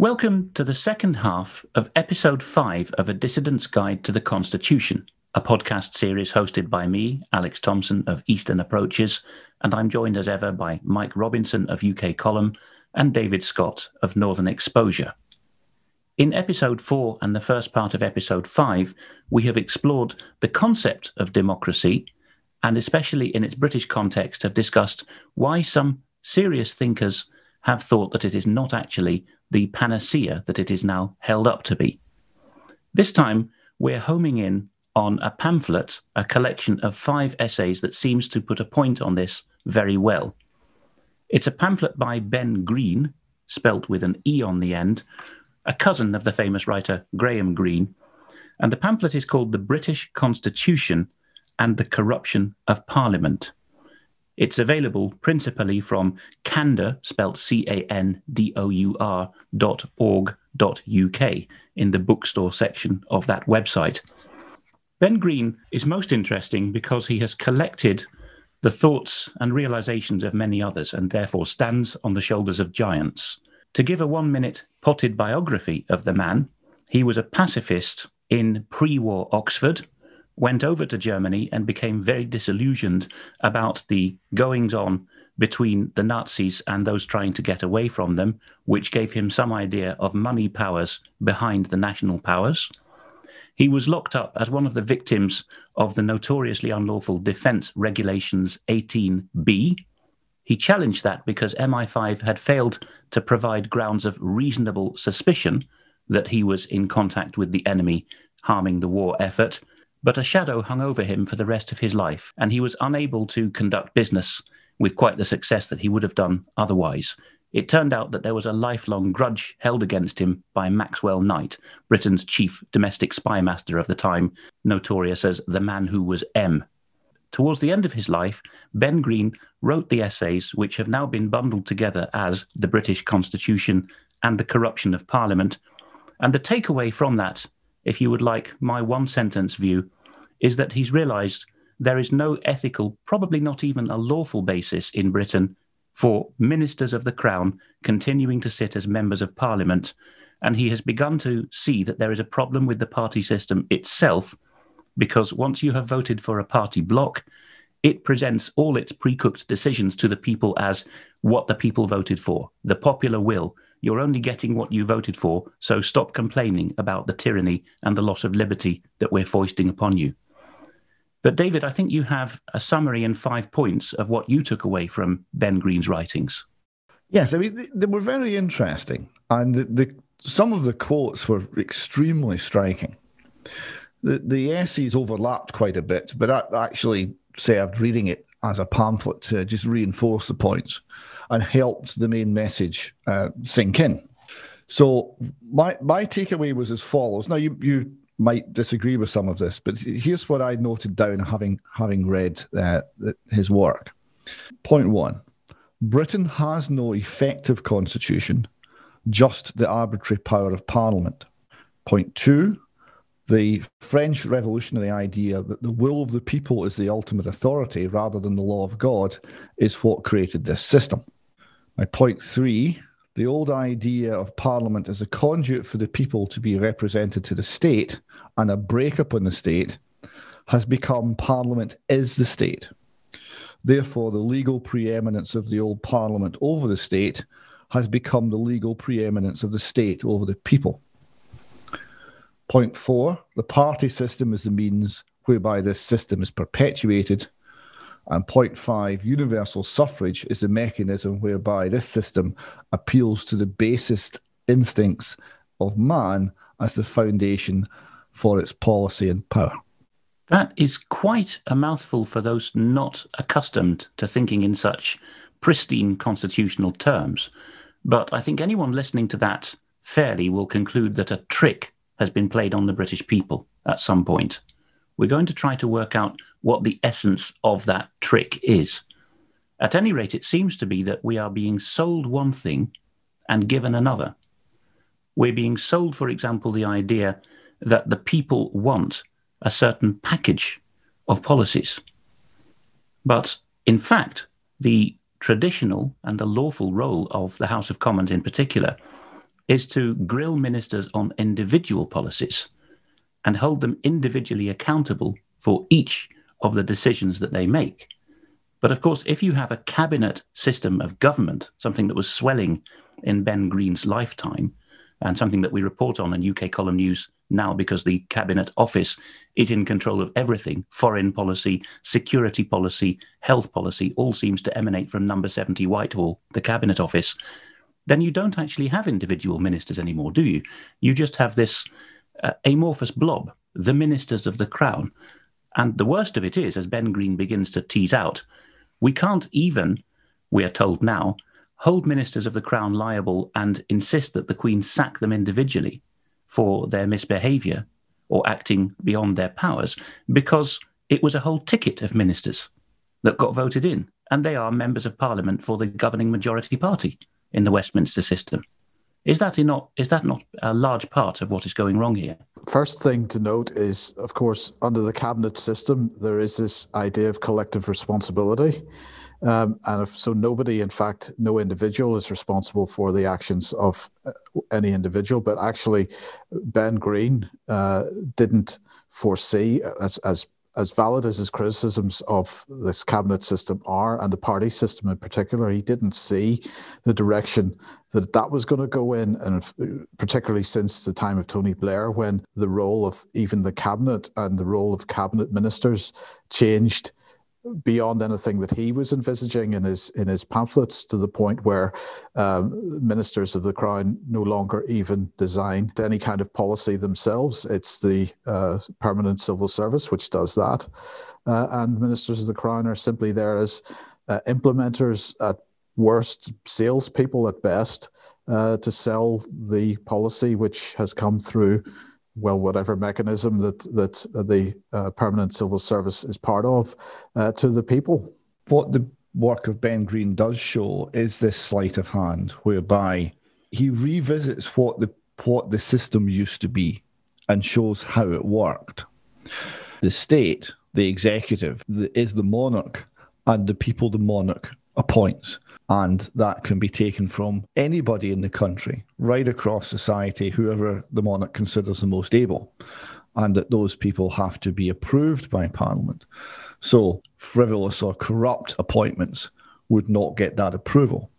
Welcome to the second half of episode 5 of A Dissident's Guide to the Constitution, a podcast series hosted by me, Alex Thompson of Eastern Approaches, and I'm joined as ever by Mike Robinson of UK Column and David Scott of Northern Exposure. In episode 4 and the first part of episode 5, we have explored the concept of democracy and, especially in its British context, have discussed why some serious thinkers have thought that it is not actually the panacea that it is now held up to be. This time, we're homing in on a pamphlet, a collection of five essays that seems to put a point on this very well. It's a pamphlet by Ben Greene, spelt with an E on the end, a cousin of the famous writer Graham Greene, and the pamphlet is called The British Constitution and the Corruption of Parliament. It's available principally from Candour, spelled C A N D O U R dot org dot UK in the bookstore section of that website. Ben Greene is most interesting because he has collected the thoughts and realizations of many others and therefore stands on the shoulders of giants. To give a one minute potted biography of the man, he was a pacifist in pre war Oxford went over to Germany and became very disillusioned about the goings on between the Nazis and those trying to get away from them, which gave him some idea of money powers behind the national powers. He was locked up as one of the victims of the notoriously unlawful Defense Regulations 18B. He challenged that because MI5 had failed to provide grounds of reasonable suspicion that he was in contact with the enemy, harming the war effort, but a shadow hung over him for the rest of his life, and he was unable to conduct business with quite the success that he would have done otherwise. It turned out that there was a lifelong grudge held against him by Maxwell Knight, Britain's chief domestic spy master of the time, notorious as the man who was M. Towards the end of his life, Ben Greene wrote the essays which have now been bundled together as The British Constitution and the Corruption of Parliament. And the takeaway from that if you would like my one sentence view, is that he's realized there is no ethical, probably not even a lawful basis in Britain for ministers of the crown continuing to sit as members of parliament. And he has begun to see that there is a problem with the party system itself, because once you have voted for a party bloc, it presents all its pre cooked decisions to the people as what the people voted for, the popular will, you're only getting what you voted for, so stop complaining about the tyranny and the loss of liberty that we're foisting upon you. But, David, I think you have a summary in five points of what you took away from Ben Greene's writings. Yes, I mean, they were very interesting. And the, the some of the quotes were extremely striking. The, the essays overlapped quite a bit, but that actually served reading it as a pamphlet to just reinforce the points and helped the main message uh, sink in. So my my takeaway was as follows. Now you you might disagree with some of this, but here's what I noted down having having read uh, his work. Point one: Britain has no effective constitution, just the arbitrary power of Parliament. Point two: the French revolutionary idea that the will of the people is the ultimate authority rather than the law of God is what created this system. My point three the old idea of Parliament as a conduit for the people to be represented to the state and a brake up on the state has become Parliament is the state. Therefore, the legal preeminence of the old Parliament over the state has become the legal preeminence of the state over the people. Point four the party system is the means whereby this system is perpetuated and point five, universal suffrage is a mechanism whereby this system appeals to the basest instincts of man as the foundation for its policy and power. That is quite a mouthful for those not accustomed to thinking in such pristine constitutional terms. But I think anyone listening to that fairly will conclude that a trick has been played on the British people at some point. We're going to try to work out what the essence of that trick is. At any rate, it seems to be that we are being sold one thing and given another. We're being sold, for example, the idea that the people want a certain package of policies. But in fact, the traditional and the lawful role of the House of Commons in particular is to grill ministers on individual policies and hold them individually accountable for each of the decisions that they make. But of course, if you have a cabinet system of government, something that was swelling in Ben Greene's lifetime, and something that we report on in UK column news now because the cabinet office is in control of everything foreign policy, security policy, health policy, all seems to emanate from number 70 Whitehall, the cabinet office. Then you don't actually have individual ministers anymore, do you? You just have this uh, amorphous blob, the ministers of the crown. And the worst of it is, as Ben Greene begins to tease out, we can't even, we are told now, hold ministers of the crown liable and insist that the Queen sack them individually for their misbehaviour or acting beyond their powers because it was a whole ticket of ministers that got voted in, and they are members of parliament for the governing majority party in the Westminster system. Is that not is that not a large part of what is going wrong here? First thing to note is, of course, under the cabinet system, there is this idea of collective responsibility. Um, and if, so nobody, in fact, no individual is responsible for the actions of uh, any individual, but actually Ben Greene uh, didn't foresee, as, as as valid as his criticisms of this cabinet system are, and the party system in particular, he didn't see the direction that that was going to go in, and particularly since the time of Tony Blair, when the role of even the cabinet and the role of cabinet ministers changed beyond anything that he was envisaging in his in his pamphlets to the point where um, ministers of the crown no longer even design any kind of policy themselves. It's the uh, permanent civil service which does that, uh, and ministers of the crown are simply there as uh, implementers at worst, salespeople at best, uh, to sell the policy which has come through well, whatever mechanism that that the uh, permanent civil service is part of, uh, to the people. What the work of Ben Greene does show is this sleight of hand, whereby he revisits what the what the system used to be, and shows how it worked. The state, the executive, the, is the monarch, and the people the monarch appoints. And that can be taken from anybody in the country, right across society, whoever the monarch considers the most able. And that those people have to be approved by Parliament. So, frivolous or corrupt appointments would not get that approval.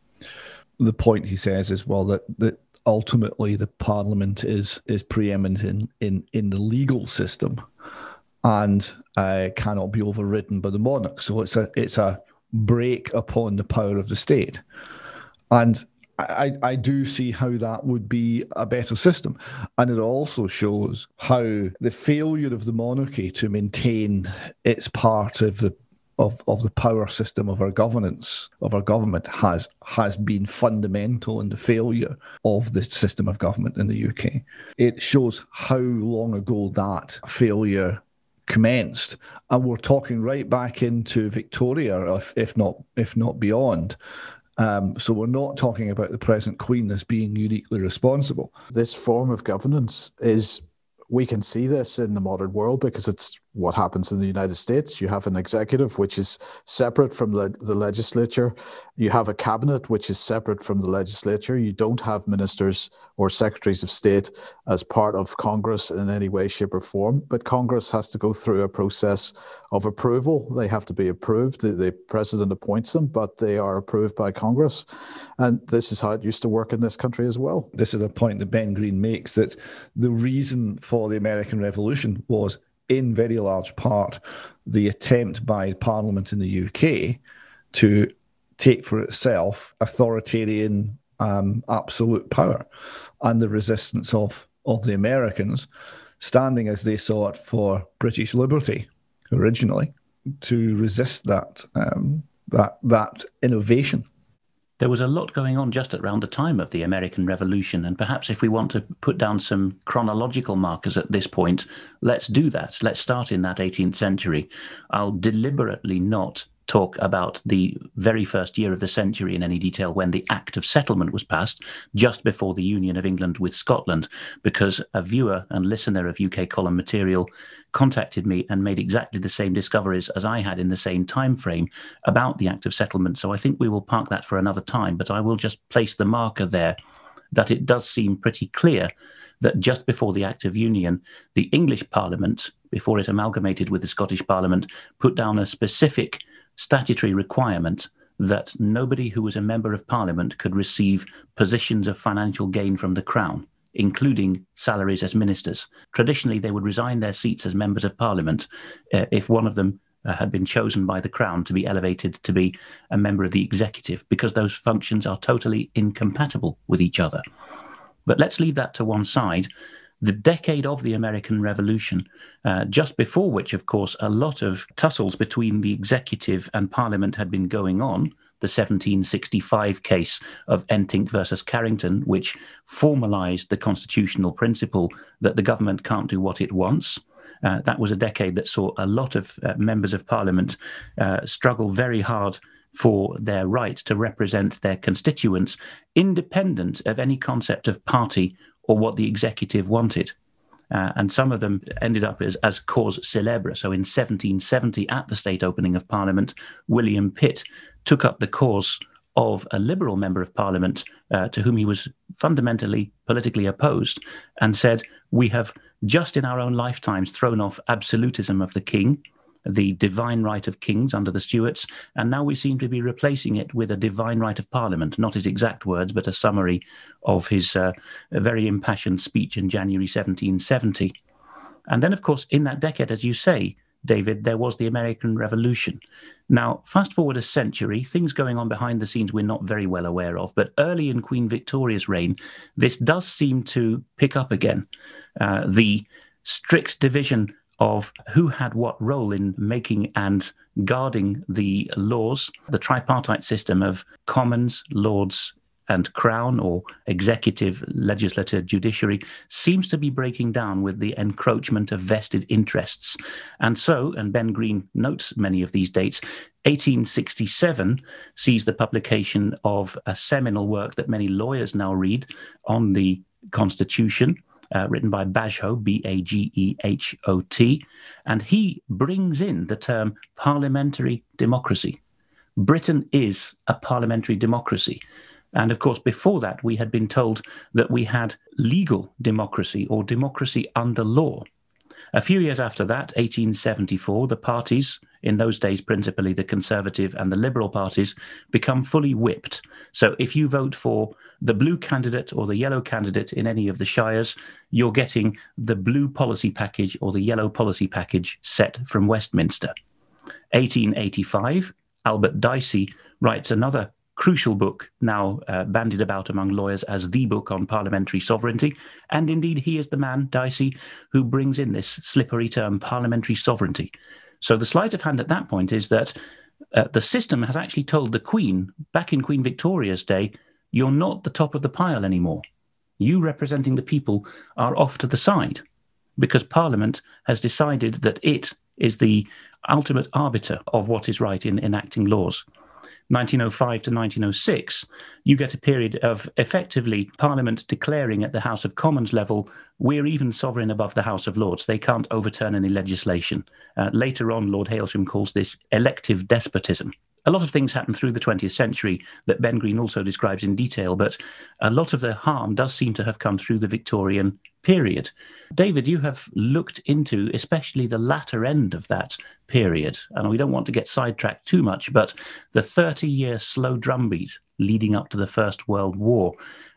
The point he says is well, that, that ultimately the Parliament is, is preeminent in, in, in the legal system and uh, cannot be overridden by the monarch. So, it's a, it's a brake upon the power of the state. And I, I do see how that would be a better system. And it also shows how the failure of the monarchy to maintain its part of the of, of the power system of our governance of our government has has been fundamental in the failure of the system of government in the UK. It shows how long ago that failure commenced, and we're talking right back into Victoria, if, if not if not beyond. Um, so we're not talking about the present Queen as being uniquely responsible. This form of governance is we can see this in the modern world because it's what happens in the United States. You have an executive which is separate from the, the legislature. You have a cabinet which is separate from the legislature. You don't have ministers or secretaries of state as part of Congress in any way, shape, or form. But Congress has to go through a process of approval. They have to be approved. The, the president appoints them, but they are approved by Congress. And this is how it used to work in this country as well. This is a point that Ben Greene makes that the reason for the American Revolution was in very large part the attempt by Parliament in the UK to take for itself authoritarian um, absolute power and the resistance of, of the Americans, standing as they saw it for British liberty originally, to resist that um, that that innovation. There was a lot going on just around the time of the American Revolution, and perhaps if we want to put down some chronological markers at this point, let's do that. Let's start in that 18th century. I'll deliberately not talk about the very first year of the century in any detail when the Act of Settlement was passed, just before the union of England with Scotland, because a viewer and listener of UK column material contacted me and made exactly the same discoveries as I had in the same time frame about the Act of Settlement. So I think we will park that for another time, but I will just place the marker there that it does seem pretty clear that just before the Act of Union, the English Parliament, before it amalgamated with the Scottish Parliament, put down a specific statutory requirement that nobody who was a member of Parliament could receive positions of financial gain from the Crown, including salaries as ministers. Traditionally, they would resign their seats as members of Parliament uh, if one of them uh, had been chosen by the Crown to be elevated to be a member of the executive, because those functions are totally incompatible with each other. But let's leave that to one side. The decade of the American Revolution, uh, just before which, of course, a lot of tussles between the executive and parliament had been going on, the 1765 case of Entick versus Carrington, which formalized the constitutional principle that the government can't do what it wants. Uh, that was a decade that saw a lot of uh, members of parliament uh, struggle very hard for their right to represent their constituents, independent of any concept of party or what the executive wanted. Uh, and some of them ended up as, as cause célèbre. So in 1770, at the state opening of Parliament, William Pitt took up the cause of a Liberal member of Parliament uh, to whom he was fundamentally politically opposed and said, We have just in our own lifetimes thrown off absolutism of the king the divine right of kings under the Stuarts, and now we seem to be replacing it with a divine right of parliament, not his exact words, but a summary of his uh, very impassioned speech in January 1770. And then, of course, in that decade, as you say, David, there was the American Revolution. Now, fast forward a century, things going on behind the scenes we're not very well aware of, but early in Queen Victoria's reign, this does seem to pick up again. Uh, the strict division of who had what role in making and guarding the laws, the tripartite system of Commons, Lords, and Crown or executive, legislative, judiciary seems to be breaking down with the encroachment of vested interests. And so, and Ben Green notes many of these dates, 1867 sees the publication of a seminal work that many lawyers now read on the Constitution uh, written by Bagehot, B A G E H O T, and he brings in the term parliamentary democracy. Britain is a parliamentary democracy. And of course, before that, we had been told that we had legal democracy or democracy under law. A few years after that, 1874, the parties, in those days principally the Conservative and the Liberal parties, become fully whipped. So if you vote for the blue candidate or the yellow candidate in any of the shires, you're getting the blue policy package or the yellow policy package set from Westminster. 1885, Albert Dicey writes another crucial book now uh, bandied about among lawyers as the book on parliamentary sovereignty. And indeed, he is the man, Dicey, who brings in this slippery term, parliamentary sovereignty. So the sleight of hand at that point is that uh, the system has actually told the Queen, back in Queen Victoria's day, you're not the top of the pile anymore. You representing the people are off to the side because Parliament has decided that it is the ultimate arbiter of what is right in enacting laws. 1905 to 1906, you get a period of effectively Parliament declaring at the House of Commons level, we're even sovereign above the House of Lords. They can't overturn any legislation. Uh, later on, Lord Hailsham calls this elective despotism a lot of things happened through the 20th century that Ben Greene also describes in detail, but a lot of the harm does seem to have come through the Victorian period. David, you have looked into especially the latter end of that period, and we don't want to get sidetracked too much, but the 30 year slow drumbeat leading up to the First World War.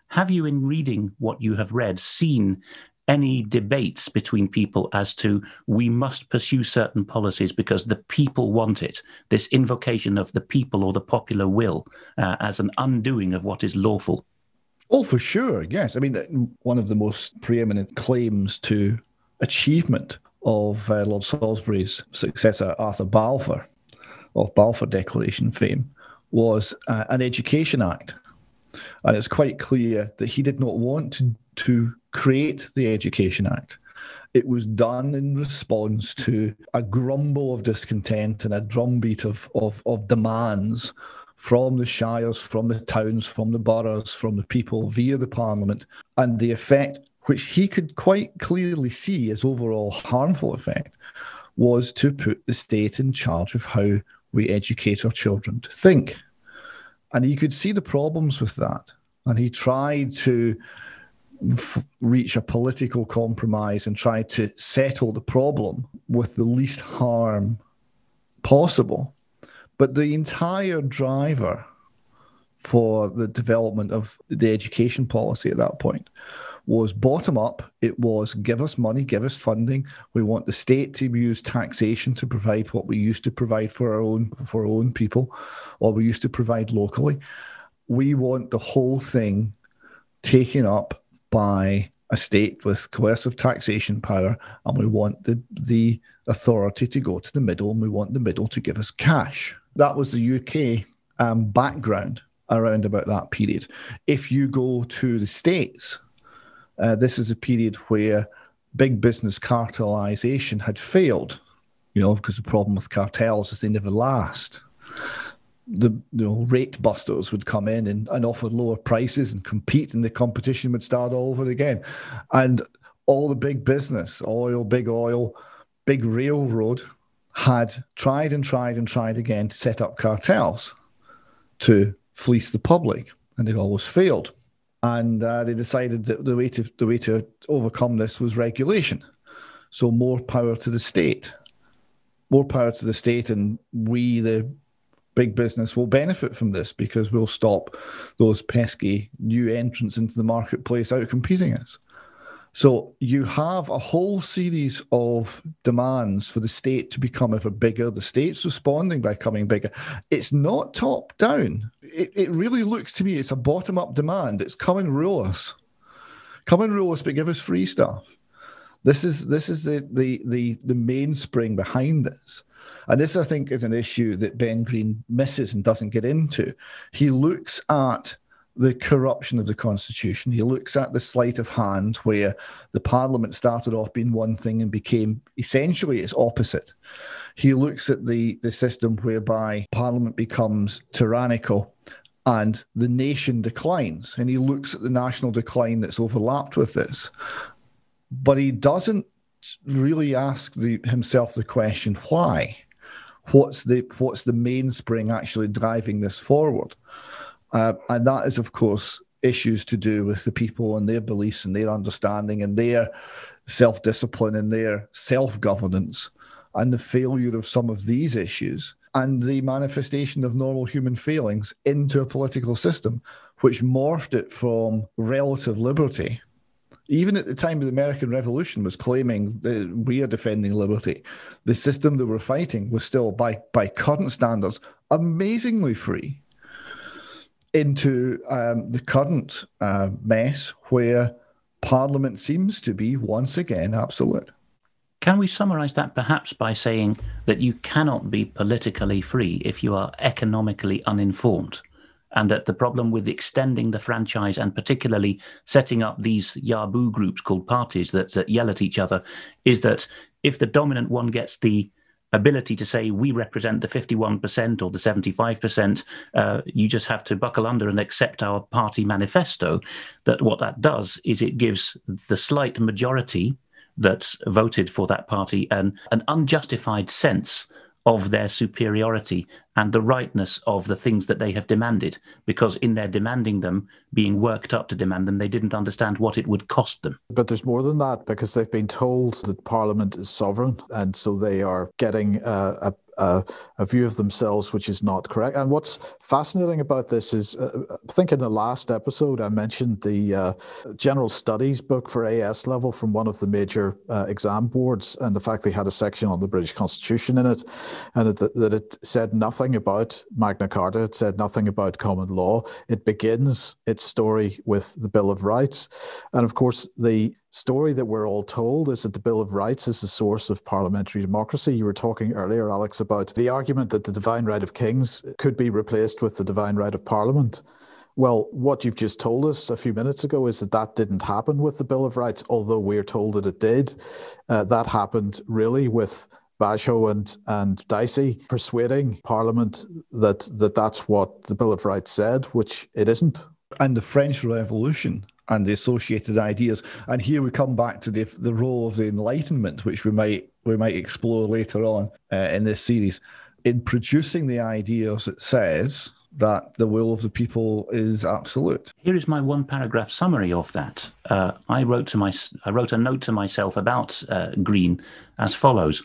Have you, in reading what you have read, seen any debates between people as to we must pursue certain policies because the people want it, this invocation of the people or the popular will uh, as an undoing of what is lawful. Oh, for sure. Yes. I mean, one of the most preeminent claims to achievement of uh, Lord Salisbury's successor, Arthur Balfour, of Balfour Declaration fame, was uh, an Education Act. And it's quite clear that he did not want to, to create the Education Act. It was done in response to a grumble of discontent and a drumbeat of, of, of demands from the shires, from the towns, from the boroughs, from the people via the parliament, and the effect, which he could quite clearly see as overall harmful effect, was to put the state in charge of how we educate our children to think. And he could see the problems with that. and he tried to f- reach a political compromise and try to settle the problem with the least harm possible. But the entire driver for the development of the education policy at that point was bottom up. It was give us money, give us funding. We want the state to use taxation to provide what we used to provide for our own for our own people, or we used to provide locally. We want the whole thing taken up by a state with coercive taxation power, and we want the the authority to go to the middle, and we want the middle to give us cash. That was the UK um, background around about that period. If you go to the States, uh, this is a period where big business cartelization had failed, you know, because the problem with cartels is they never last. The you know, rate busters would come in and, and offer lower prices and compete, and the competition would start all over again. And all the big business, oil, big oil, big railroad, had tried and tried and tried again to set up cartels to fleece the public, and they always failed. And uh, they decided that the way to the way to overcome this was regulation. So more power to the state, more power to the state, and we, the big business, will benefit from this because we'll stop those pesky new entrants into the marketplace out competing us. So you have a whole series of demands for the state to become ever bigger. The state's responding by coming bigger. It's not top down. It, it really looks to me it's a bottom up demand. It's come and rule us. Come and rule us, but give us free stuff. This is this is the the the the mainspring behind this. And this, I think, is an issue that Ben Greene misses and doesn't get into. He looks at the corruption of the constitution. He looks at the sleight of hand where the parliament started off being one thing and became essentially its opposite. He looks at the, the system whereby parliament becomes tyrannical and the nation declines. And he looks at the national decline that's overlapped with this. But he doesn't really ask the, himself the question why? What's the what's the mainspring actually driving this forward? Uh, and that is, of course, issues to do with the people and their beliefs and their understanding and their self discipline and their self governance and the failure of some of these issues and the manifestation of normal human failings into a political system which morphed it from relative liberty. Even at the time of the American Revolution, was claiming that we are defending liberty. The system that we're fighting was still, by by current standards, amazingly free into um, the current uh, mess where Parliament seems to be once again absolute. Can we summarize that perhaps by saying that you cannot be politically free if you are economically uninformed? And that the problem with extending the franchise and particularly setting up these Yahoo groups called parties that, that yell at each other is that if the dominant one gets the ability to say we represent the 51% or the 75%, uh, you just have to buckle under and accept our party manifesto. That what that does is it gives the slight majority that's voted for that party an, an unjustified sense of their superiority and the rightness of the things that they have demanded, because in their demanding them, being worked up to demand them, they didn't understand what it would cost them. But there's more than that, because they've been told that Parliament is sovereign, and so they are getting uh, a a, a, view of themselves which is not correct. And what's fascinating about this is, uh, I think in the last episode I mentioned the uh, general studies book for AS level from one of the major uh, exam boards, and the fact they had a section on the British Constitution in it, and that, that it said nothing about Magna Carta, it said nothing about common law. It begins its story with the Bill of Rights, and of course the story that we're all told is that the Bill of Rights is the source of parliamentary democracy. You were talking earlier, Alex, about the argument that the divine right of kings could be replaced with the divine right of parliament. Well, what you've just told us a few minutes ago is that that didn't happen with the Bill of Rights, although we're told that it did. Uh, that happened really with Bagehot and, and Dicey persuading Parliament that, that that's what the Bill of Rights said, which it isn't. And the French Revolution and the associated ideas. And here we come back to the, the role of the Enlightenment, which we might we might explore later on uh, in this series. In producing the ideas, it says that the will of the people is absolute. Here is my one paragraph summary of that. Uh, I wrote to my I wrote a note to myself about uh, Greene as follows: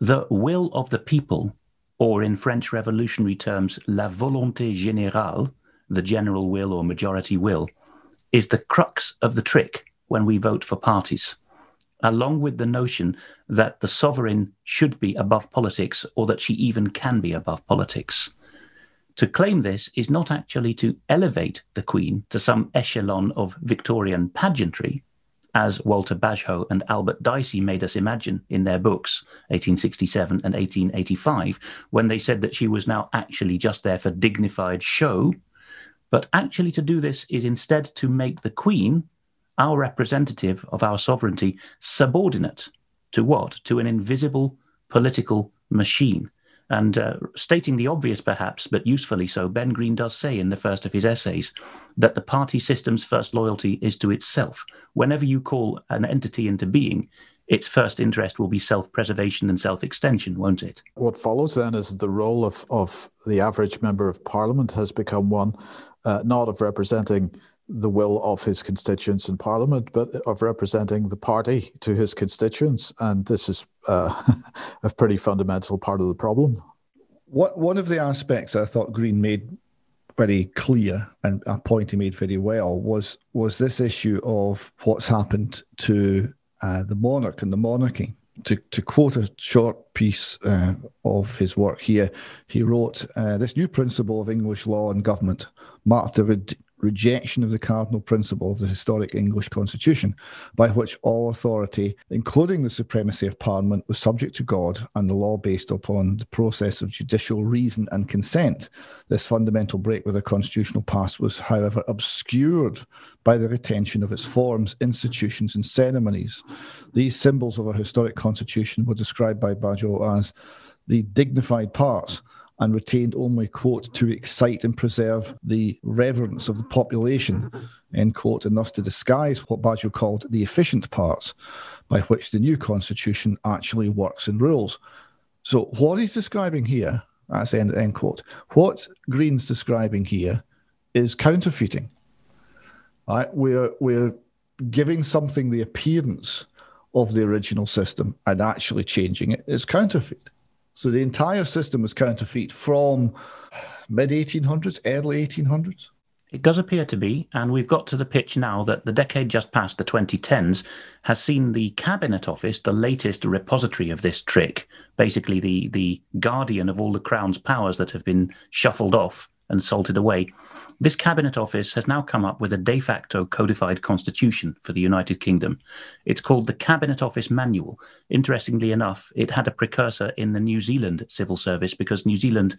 the will of the people, or in French revolutionary terms, la volonté générale, the general will or majority will, is the crux of the trick when we vote for parties along with the notion that the sovereign should be above politics or that she even can be above politics. To claim this is not actually to elevate the Queen to some echelon of Victorian pageantry, as Walter Bagehot and Albert Dicey made us imagine in their books, 1867 and 1885, when they said that she was now actually just there for dignified show. But actually, to do this is instead to make the Queen, our representative of our sovereignty, subordinate to what? To an invisible political machine. And uh, stating the obvious, perhaps, but usefully so, Ben Greene does say in the first of his essays that the party system's first loyalty is to itself. Whenever you call an entity into being, its first interest will be self preservation and self extension, won't it? What follows then is the role of, of the average member of parliament has become one uh, not of representing the will of his constituents in Parliament, but of representing the party to his constituents. And this is uh, a pretty fundamental part of the problem. What one of the aspects I thought Greene made very clear and a point he made very well was was this issue of what's happened to uh, the monarch and the monarchy. To, to quote a short piece uh, of his work here, he wrote, uh, This new principle of English law and government marked the rejection of the cardinal principle of the historic English constitution, by which all authority, including the supremacy of Parliament, was subject to God and the law based upon the process of judicial reason and consent. This fundamental break with the constitutional past was, however, obscured by the retention of its forms, institutions, and ceremonies. These symbols of our historic constitution were described by Bagehot as the dignified parts and retained only, quote, to excite and preserve the reverence of the population, end quote, and thus to disguise what Bagehot called the efficient parts by which the new constitution actually works and rules. So, what he's describing here, that's end, end quote, what Greene's describing here is counterfeiting. Right? We're, we're giving something the appearance of the original system and actually changing it is counterfeit. So the entire system was counterfeit from mid 1800s, early 1800s. It does appear to be, and we've got to the pitch now that the decade just past, the 2010s, has seen the Cabinet Office, the latest repository of this trick, basically the, the guardian of all the Crown's powers that have been shuffled off and salted away, this Cabinet Office has now come up with a de facto codified constitution for the United Kingdom. It's called the Cabinet Office Manual. Interestingly enough, it had a precursor in the New Zealand civil service because New Zealand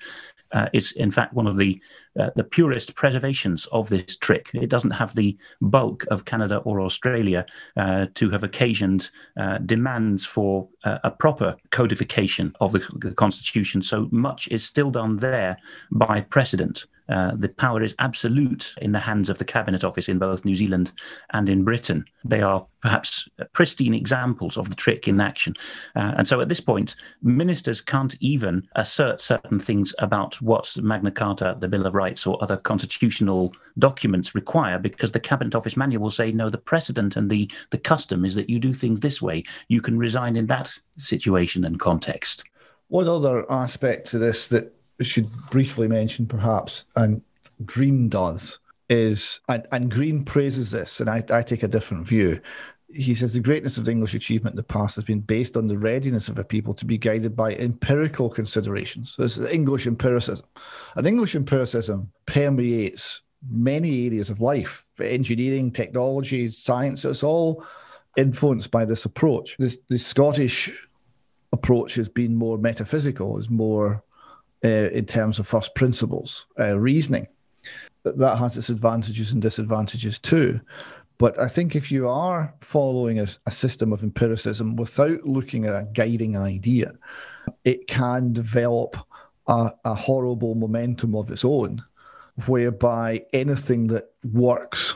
uh, is, in fact, one of the uh, the purest preservations of this trick. It doesn't have the bulk of Canada or Australia uh, to have occasioned uh, demands for uh, a proper codification of the, the Constitution. So much is still done there by precedent. Uh, the power is absolute in the hands of the Cabinet Office in both New Zealand and in Britain. They are perhaps pristine examples of the trick in action. Uh, and so at this point, ministers can't even assert certain things about what Magna Carta, the Bill of Rights, or other constitutional documents require because the Cabinet Office manual will say, no, the precedent and the, the custom is that you do things this way. You can resign in that situation and context. One other aspect to this that should briefly mention, perhaps, and Greene does, is, and, and Greene praises this, and I, I take a different view. He says the greatness of the English achievement in the past has been based on the readiness of a people to be guided by empirical considerations. So this is English empiricism. And English empiricism permeates many areas of life engineering, technology, science. It's all influenced by this approach. This, the Scottish approach has been more metaphysical, is more uh, in terms of first principles uh, reasoning. That has its advantages and disadvantages too. But I think if you are following a, a, system of empiricism without looking at a guiding idea, it can develop a, a horrible momentum of its own, whereby anything that works,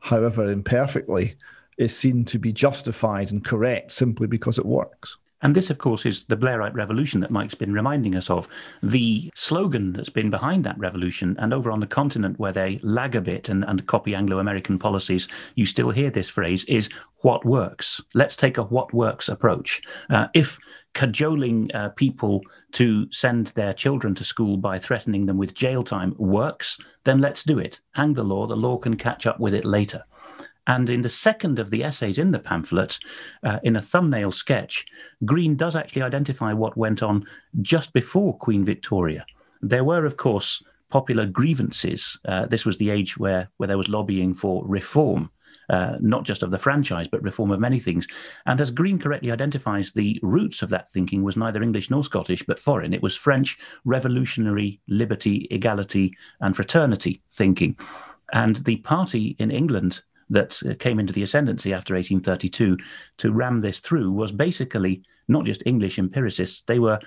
however imperfectly, is seen to be justified and correct simply because it works. And this, of course, is the Blairite Revolution that Mike's been reminding us of. The slogan that's been behind that revolution, and over on the continent where they lag a bit and, and copy Anglo American policies, you still hear this phrase is what works. Let's take a what works approach. Uh, if cajoling uh, people to send their children to school by threatening them with jail time works, then let's do it. Hang the law, the law can catch up with it later. And in the second of the essays in the pamphlet, uh, in a thumbnail sketch, Greene does actually identify what went on just before Queen Victoria. There were, of course, popular grievances. Uh, this was the age where, where there was lobbying for reform. Uh, not just of the franchise, but reform of many things. And as Greene correctly identifies, the roots of that thinking was neither English nor Scottish, but foreign. It was French revolutionary liberty, equality, and fraternity thinking. And the party in England that came into the ascendancy after 1832 to ram this through was basically not just English empiricists, they were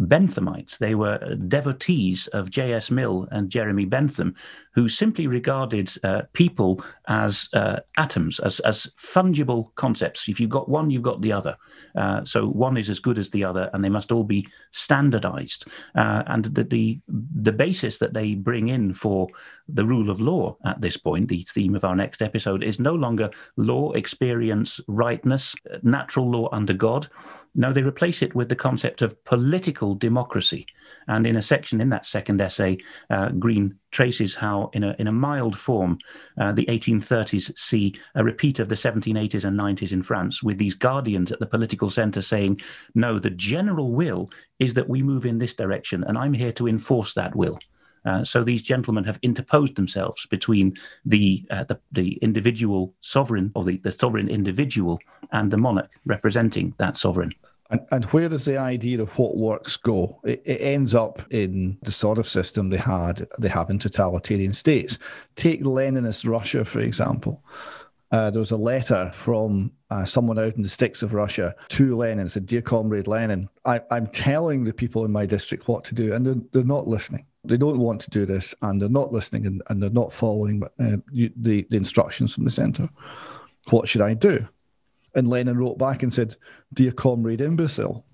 Benthamites. They were devotees of J.S. Mill and Jeremy Bentham, who simply regarded uh, people as uh, atoms, as, as fungible concepts. If you've got one, you've got the other. Uh, so one is as good as the other, and they must all be standardized. Uh, and the, the, the basis that they bring in for the rule of law at this point, the theme of our next episode, is no longer law, experience, rightness, natural law under God. No, they replace it with the concept of political democracy. And in a section in that second essay, uh, Greene traces how, in a, in a mild form, uh, the 1830s see a repeat of the 1780s and 90s in France, with these guardians at the political centre saying, no, the general will is that we move in this direction, and I'm here to enforce that will. Uh, so these gentlemen have interposed themselves between the, uh, the, the individual sovereign or the, the sovereign individual and the monarch representing that sovereign. And, and where does the idea of what works go? It, it, ends up in the sort of system they had they have in totalitarian states. Take Leninist Russia, for example. Uh, there was a letter from uh, someone out in the sticks of Russia to Lenin. Said, Dear Comrade Lenin, I, am telling the people in my district what to do, and they're, they're, not listening. They don't want to do this, and they're not listening, and, and they're not following uh, the, the instructions from the center. What should I do? And Lenin wrote back and said, Dear comrade imbecile,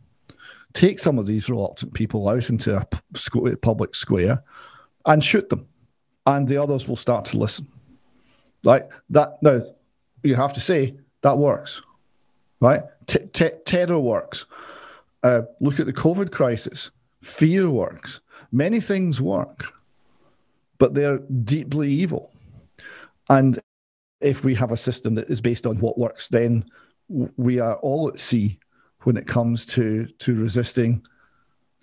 take some of these reluctant people out into a public square and shoot them. And the others will start to listen. Right? That now you have to say that works. Right? T- t- terror works. Uh, look at the COVID crisis. Fear works. Many things work, but they're deeply evil. And if we have a system that is based on what works, then we are all at sea when it comes to to resisting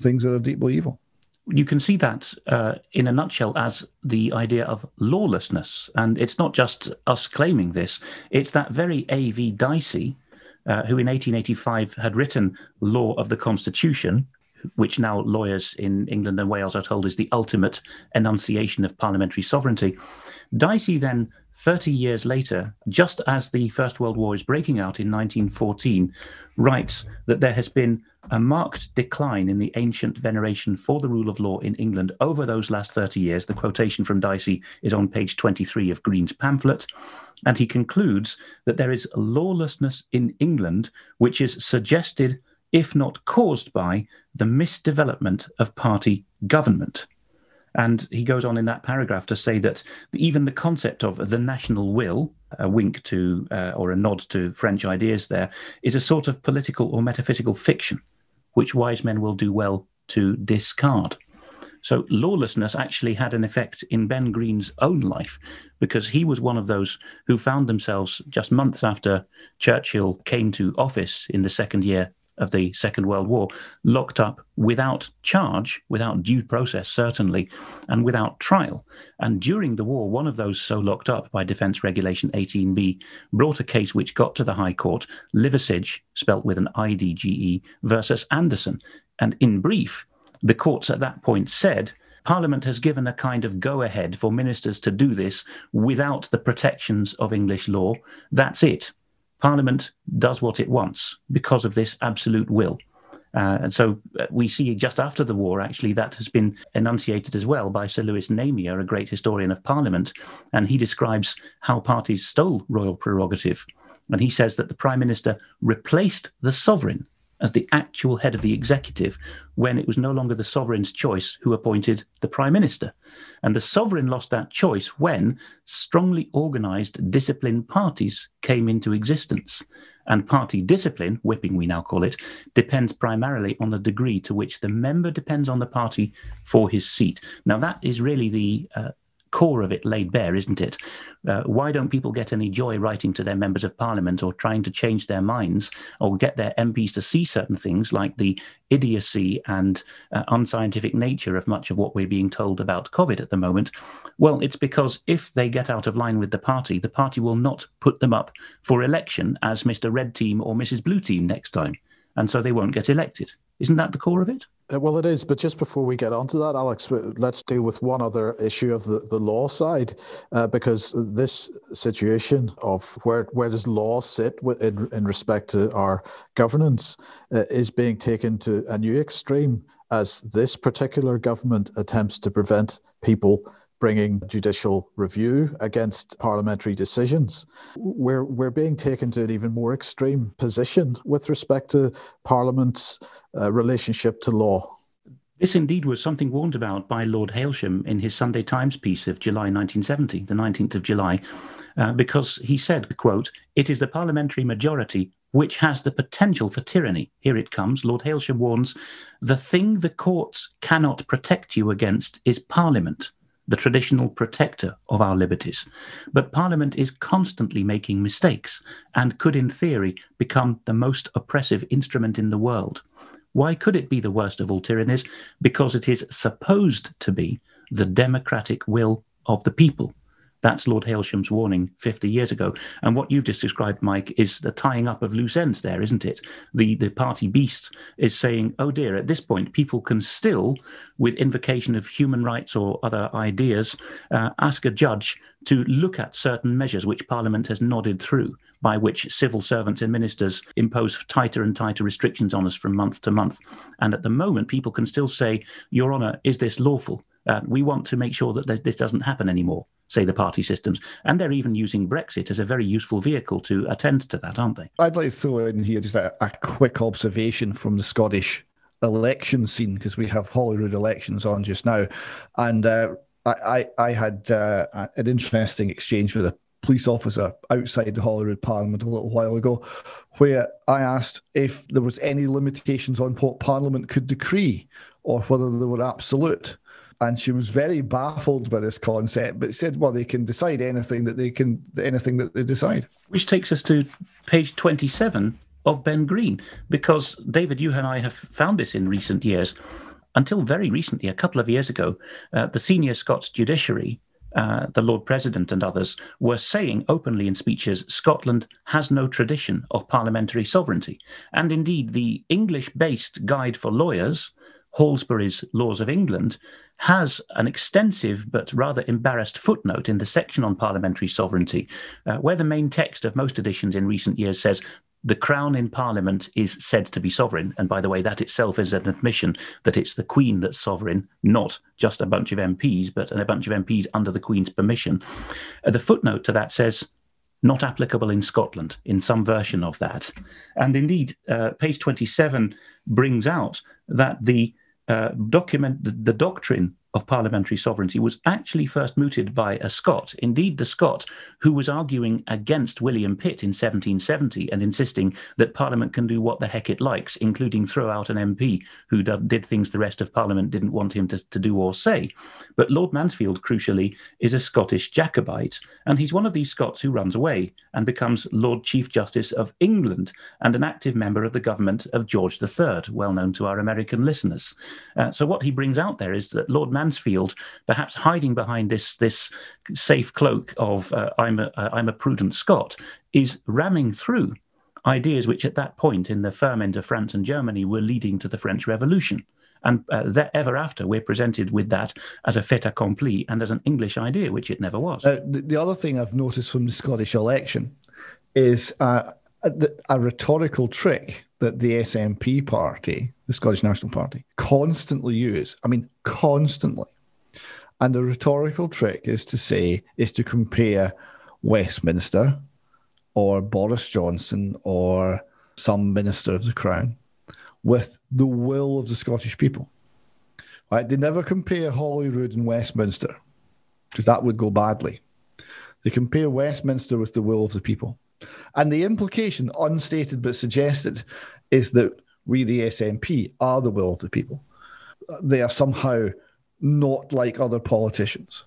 things that are deeply evil. You can see that uh, in a nutshell as the idea of lawlessness, and it's not just us claiming this; it's that very A.V. Dicey, uh, who in 1885 had written "Law of the Constitution," which now lawyers in England and Wales are told is the ultimate enunciation of parliamentary sovereignty. Dicey then 30 years later, just as the First World War is breaking out in 1914, writes that there has been a marked decline in the ancient veneration for the rule of law in England over those last 30 years. The quotation from Dicey is on page 23 of Greene's pamphlet. And he concludes that there is lawlessness in England, which is suggested, if not caused by, the misdevelopment of party government. And he goes on in that paragraph to say that even the concept of the national will, a wink to uh, or a nod to French ideas there, is a sort of political or metaphysical fiction, which wise men will do well to discard. So lawlessness actually had an effect in Ben Greene's own life because he was one of those who found themselves just months after Churchill came to office in the second year of the Second World War, locked up without charge, without due process, certainly, and without trial. And during the war, one of those so locked up by Defence Regulation 18b brought a case which got to the High Court, Liversidge, spelt with an IDGE, versus Anderson. And in brief, the courts at that point said, Parliament has given a kind of go ahead for ministers to do this without the protections of English law. That's it. Parliament does what it wants because of this absolute will. Uh, and so uh, we see just after the war, actually, that has been enunciated as well by Sir Lewis Namier, a great historian of Parliament. And he describes how parties stole royal prerogative. And he says that the Prime Minister replaced the sovereign as the actual head of the executive when it was no longer the sovereign's choice who appointed the prime minister. And the sovereign lost that choice when strongly organized disciplined parties came into existence. And party discipline, whipping we now call it, depends primarily on the degree to which the member depends on the party for his seat. Now, that is really the uh, core of it laid bare, isn't it? Uh, why don't people get any joy writing to their members of parliament or trying to change their minds or get their MPs to see certain things like the idiocy and uh, unscientific nature of much of what we're being told about COVID at the moment? Well, it's because if they get out of line with the party, the party will not put them up for election as Mr. Red Team or Mrs. Blue Team next time. And so they won't get elected. Isn't that the core of it? Uh, well, it is. But just before we get onto that, Alex, let's deal with one other issue of the, the law side, uh, because this situation of where where does law sit in, in respect to our governance uh, is being taken to a new extreme as this particular government attempts to prevent people bringing judicial review against parliamentary decisions. We're, we're being taken to an even more extreme position with respect to Parliament's uh, relationship to law. This indeed was something warned about by Lord Hailsham in his Sunday Times piece of July 1970, the 19th of July, uh, because he said, quote, it is the parliamentary majority which has the potential for tyranny. Here it comes. Lord Hailsham warns, the thing the courts cannot protect you against is Parliament the traditional protector of our liberties. But Parliament is constantly making mistakes and could, in theory, become the most oppressive instrument in the world. Why could it be the worst of all tyrannies? Because it is supposed to be the democratic will of the people. That's Lord Hailsham's warning 50 years ago. And what you've just described, Mike, is the tying up of loose ends there, isn't it? The, the party beast is saying, oh dear, at this point, people can still, with invocation of human rights or other ideas, uh, ask a judge to look at certain measures which Parliament has nodded through, by which civil servants and ministers impose tighter and tighter restrictions on us from month to month. And at the moment, people can still say, Your Honour, is this lawful? Uh, we want to make sure that this doesn't happen anymore, say the party systems. And they're even using Brexit as a very useful vehicle to attend to that, aren't they? I'd like to throw in here just a, a quick observation from the Scottish election scene because we have Holyrood elections on just now. And uh, I, I, had uh, an interesting exchange with a police officer outside the Holyrood Parliament a little while ago, where I asked if there was any limitations on what Parliament could decree or whether they were absolute and she was very baffled by this concept, but said, "Well, they can decide anything that they can, anything that they decide." Which takes us to page twenty-seven of Ben Greene, because David, you and I have found this in recent years. Until very recently, a couple of years ago, uh, the senior Scots judiciary, uh, the Lord President and others, were saying openly in speeches Scotland has no tradition of parliamentary sovereignty. And indeed, the English based guide for lawyers, Halsbury's Laws of England, has an extensive but rather embarrassed footnote in the section on parliamentary sovereignty, uh, where the main text of most editions in recent years says the crown in parliament is said to be sovereign. And by the way, that itself is an admission that it's the queen that's sovereign, not just a bunch of MPs, but a bunch of MPs under the queen's permission. Uh, the footnote to that says, not applicable in Scotland, in some version of that. And indeed, uh, page 27 brings out that the uh, document the, the doctrine of parliamentary sovereignty was actually first mooted by a Scot, indeed the Scot, who was arguing against William Pitt in 1770 and insisting that Parliament can do what the heck it likes, including throw out an MP who did things the rest of Parliament didn't want him to, to do or say. But Lord Mansfield, crucially, is a Scottish Jacobite, and he's one of these Scots who runs away and becomes Lord Chief Justice of England and an active member of the government of George III, well known to our American listeners. Uh, so what he brings out there is that Lord Mansfield Mansfield, perhaps hiding behind this this safe cloak of uh, I'm a uh, I'm a prudent Scot, is ramming through ideas which at that point in the ferment of France and Germany were leading to the French Revolution. And uh, that ever after, we're presented with that as a fait accompli and as an English idea, which it never was. Uh, the, the, other thing I've noticed from the Scottish election is uh, a, a, rhetorical trick that the SNP party, the Scottish National Party, constantly use. I mean, constantly. And the rhetorical trick is to say, is to compare Westminster or Boris Johnson or some minister of the Crown with the will of the Scottish people. Right? They never compare Holyrood and Westminster because that would go badly. They compare Westminster with the will of the people. And the implication, unstated but suggested, is that we, the SNP, are the will of the people. They are somehow not like other politicians.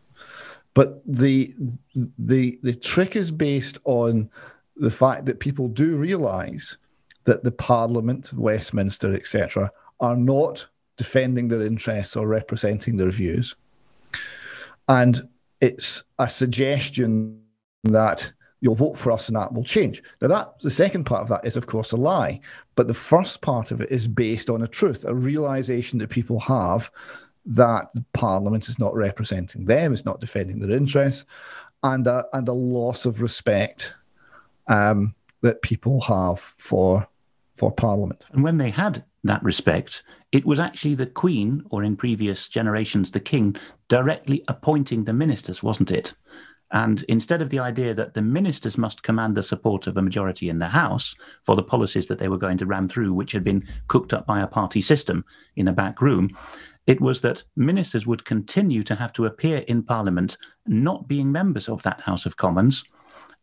But the the the trick is based on the fact that people do realise that the Parliament, Westminster, etc., are not defending their interests or representing their views. And it's a suggestion that you'll vote for us and that will change. Now, that the second part of that is, of course, a lie. But the first part of it is based on a truth, a realization that people have that Parliament is not representing them, is not defending their interests, and a, and a loss of respect um, that people have for for Parliament. And when they had that respect, it was actually the Queen, or in previous generations, the King, directly appointing the ministers, wasn't it? And instead of the idea that the ministers must command the support of a majority in the House for the policies that they were going to ram through, which had been cooked up by a party system in a back room, it was that ministers would continue to have to appear in Parliament, not being members of that House of Commons,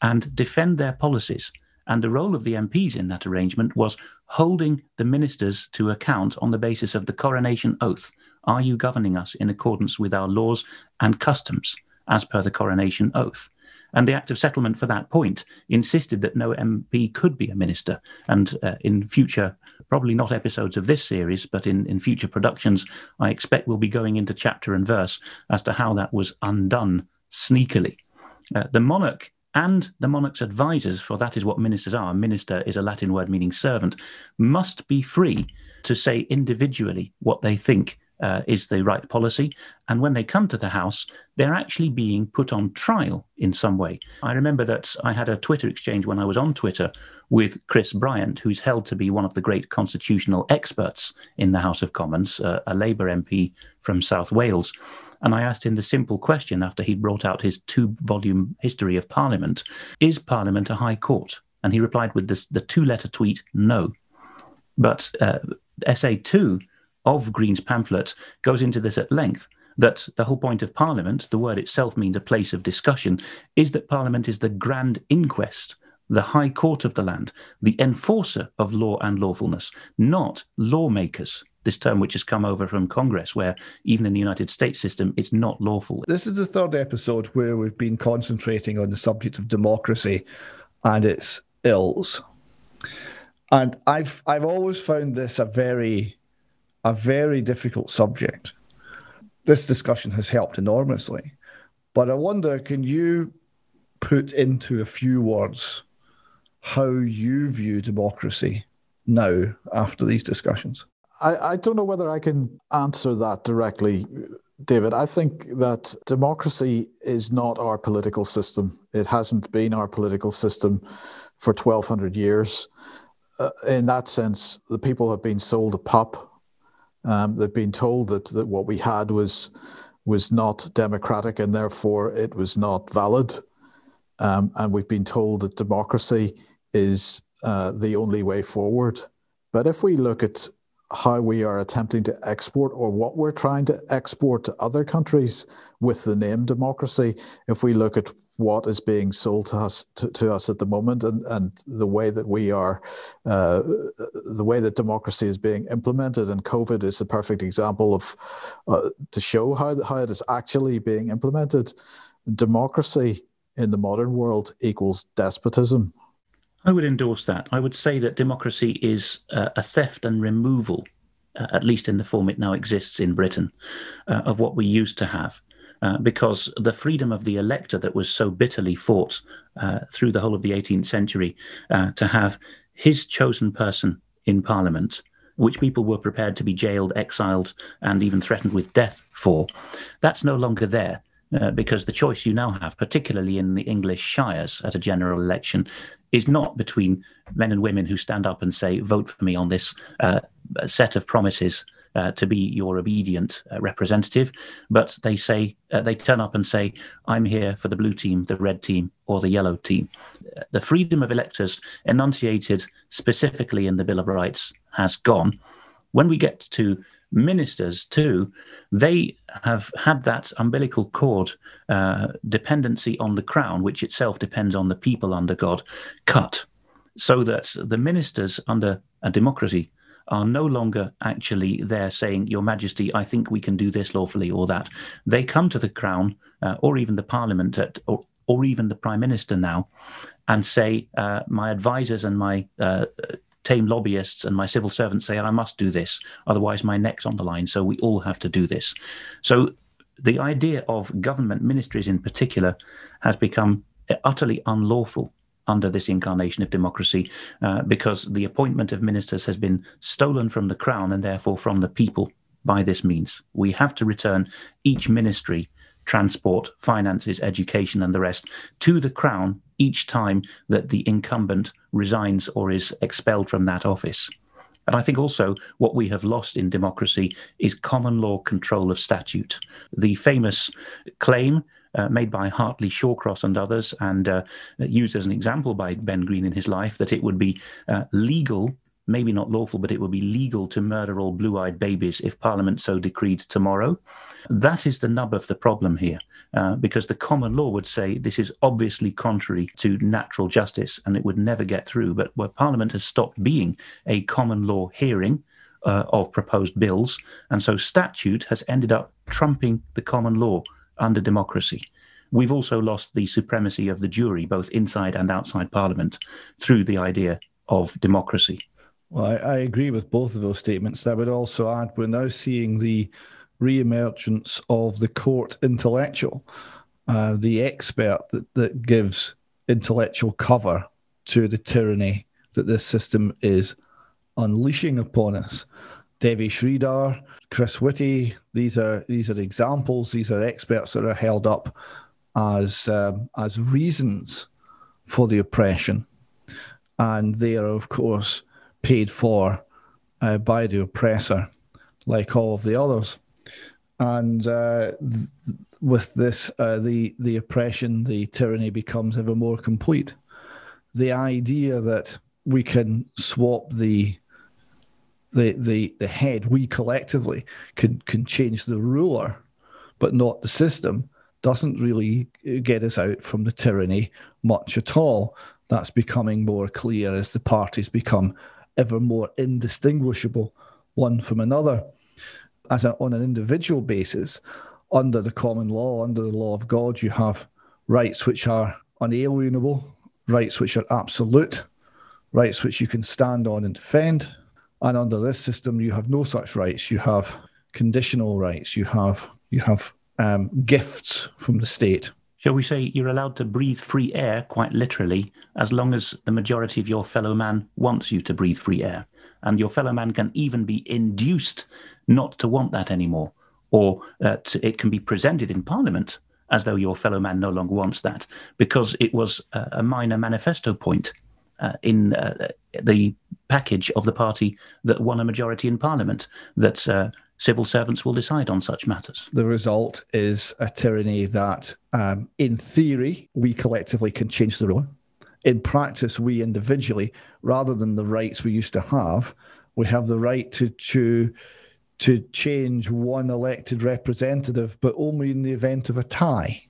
and defend their policies. And the role of the MPs in that arrangement was holding the ministers to account on the basis of the coronation oath. Are you governing us in accordance with our laws and customs? As per the coronation oath. And the Act of Settlement for that point insisted that no MP could be a minister. And uh, in future, probably not episodes of this series, but in, in future productions, I expect we'll be going into chapter and verse as to how that was undone sneakily. Uh, the monarch and the monarch's advisors, for that is what ministers are, minister is a Latin word meaning servant, must be free to say individually what they think uh, is the right policy. And when they come to the House, they're actually being put on trial in some way. I remember that I had a Twitter exchange when I was on Twitter with Chris Bryant, who's held to be one of the great constitutional experts in the House of Commons, uh, a Labour MP from South Wales. And I asked him the simple question after he brought out his two volume history of Parliament Is Parliament a high court? And he replied with this, the two letter tweet, no. But uh, SA2 of Greene's pamphlet goes into this at length that the whole point of Parliament, the word itself means a place of discussion, is that Parliament is the grand inquest, the high court of the land, the enforcer of law and lawfulness, not lawmakers. This term, which has come over from Congress, where even in the United States system, it's not lawful. This is the third episode where we've been concentrating on the subject of democracy and its ills. And I've I've always found this a very a very difficult subject. This discussion has helped enormously. But I wonder can you put into a few words how you view democracy now after these discussions? I, I don't know whether I can answer that directly, David. I think that democracy is not our political system. It hasn't been our political system for 1,200 years. Uh, in that sense, the people have been sold a pup um, they've been told that, that what we had was was not democratic and therefore it was not valid. Um, and we've been told that democracy is uh, the only way forward. But if we look at how we are attempting to export or what we're trying to export to other countries with the name democracy, if we look at what is being sold to us to, to us at the moment and, and the way that we are uh, the way that democracy is being implemented. And covid is the perfect example of uh, to show how, how it is actually being implemented. Democracy in the modern world equals despotism. I would endorse that. I would say that democracy is uh, a theft and removal uh, at least in the form it now exists in britain uh, of what we used to have uh, because the freedom of the elector that was so bitterly fought uh, through the whole of the 18th century uh, to have his chosen person in parliament, which people were prepared to be jailed, exiled, and even threatened with death for, that's no longer there. Uh, because the choice you now have, particularly in the English shires at a general election, is not between men and women who stand up and say, vote for me on this uh, set of promises uh, to be your obedient uh, representative, but they say uh, they turn up and say, "I'm here for the blue team, the red team, or the yellow team." The freedom of electors enunciated specifically in the Bill of Rights has gone, When we get to ministers too, they have had that umbilical cord uh, dependency on the crown, which itself depends on the people under God, cut, so that the ministers under a democracy are no longer actually there saying, Your Majesty, I think we can do this lawfully or that. They come to the crown uh, or even the parliament at, or, or even the prime minister now and say, uh, My advisors and my uh, tame lobbyists and my civil servants say, I must do this, otherwise my neck's on the line. So we all have to do this. So the idea of government ministries in particular has become utterly unlawful under this incarnation of democracy uh, because the appointment of ministers has been stolen from the crown and therefore from the people by this means. We have to return each ministry transport, finances, education, and the rest to the Crown each time that the incumbent resigns or is expelled from that office. And I think also what we have lost in democracy is common law control of statute. The famous claim uh, made by Hartley Shawcross and others, and uh, used as an example by Ben Greene in his life, that it would be uh, legal maybe not lawful, but it would be legal to murder all blue eyed babies if Parliament so decreed tomorrow. That is the nub of the problem here, uh, because the common law would say this is obviously contrary to natural justice and it would never get through. But where Parliament has stopped being a common law hearing, uh, of proposed bills. And so statute has ended up trumping the common law under democracy. We've also lost the supremacy of the jury, both inside and outside Parliament, through the idea of democracy. Well, I, I, agree with both of those statements. I would also add we're now seeing the re-emergence of the court intellectual, uh, the expert that, that gives intellectual cover to the tyranny that this system is unleashing upon us. Devi Sridhar, Chris Whitty, these are these are examples. These are experts that are held up as um, as reasons for the oppression, and they are of course paid for uh, by the oppressor, like all of the others. And uh, th- with this, uh, the the oppression, the tyranny becomes ever more complete. The idea that we can swap the the the the head, we collectively can can change the ruler, but not the system, doesn't really get us out from the tyranny much at all. That's becoming more clear as the parties become ever more indistinguishable one from another. As a, on an individual basis, under the common law, under the law of God, you have rights which are unalienable, rights which are absolute, rights which you can stand on and defend. And under this system, you have no such rights. You have conditional rights. You have you have um, gifts from the state shall we say, you're allowed to breathe free air, quite literally, as long as the majority of your fellow man wants you to breathe free air. And your fellow man can even be induced not to want that anymore, or uh, it can be presented in Parliament as though your fellow man no longer wants that, because it was a minor manifesto point uh, in uh, the package of the party that won a majority in Parliament that uh, civil servants will decide on such matters. The result is a tyranny that, um, in theory, we collectively can change the rule. In practice, we individually, rather than the rights we used to have, we have the right to, to, to change one elected representative, but only in the event of a tie,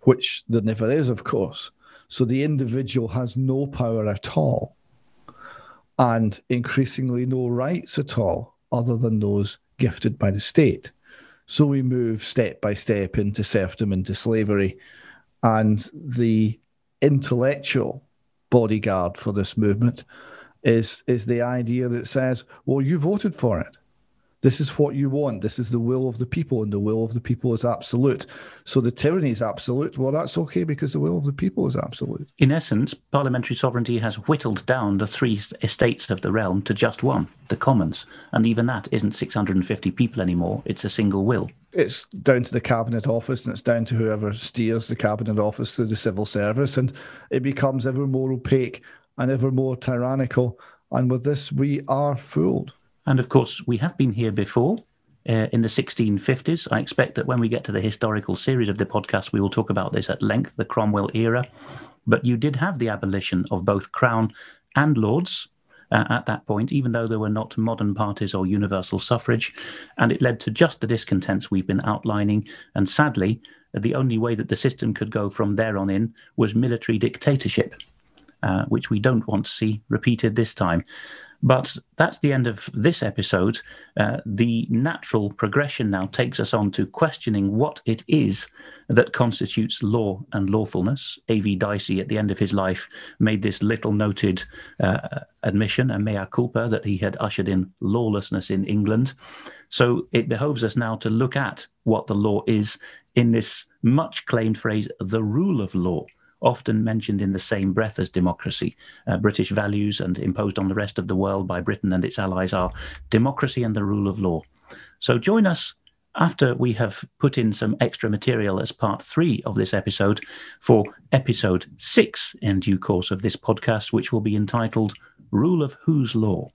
which there never is, of course. So the individual has no power at all and increasingly no rights at all other than those gifted by the state. So we move step by step into serfdom, into slavery, and the intellectual bodyguard for this movement is is the idea that says, "Well, you voted for it. This is what you want. This is the will of the people, and the will of the people is absolute. So the tyranny is absolute. Well, that's okay because the will of the people is absolute. In essence, parliamentary sovereignty has whittled down the three estates of the realm to just one, the Commons. And even that isn't 650 people anymore. It's a single will. It's down to the cabinet office and it's down to whoever steers the cabinet office through the civil service. And it becomes ever more opaque and ever more tyrannical. And with this, we are fooled. And of course, we have been here before uh, in the 1650s. I expect that when we get to the historical series of the podcast, we will talk about this at length, the Cromwell era. But you did have the abolition of both Crown and Lords. uh, at that point, even though there were not modern parties or universal suffrage. And it led to just the discontents we've been outlining. And sadly, the only way that the system could go from there on in was military dictatorship, uh, which we don't want to see repeated this time. But that's the end of this episode. Uh, the natural progression now takes us on to questioning what it is that constitutes law and lawfulness. A.V. Dicey, at the end of his life, made this little noted uh, admission, a mea culpa, that he had ushered in lawlessness in England. So it behoves us now to look at what the law is in this much claimed phrase, the rule of law often mentioned in the same breath as democracy. Uh, British values and imposed on the rest of the world by Britain and its allies are democracy and the rule of law. So join us after we have put in some extra material as part three of this episode for episode six in due course of this podcast, which will be entitled Rule of Whose Law?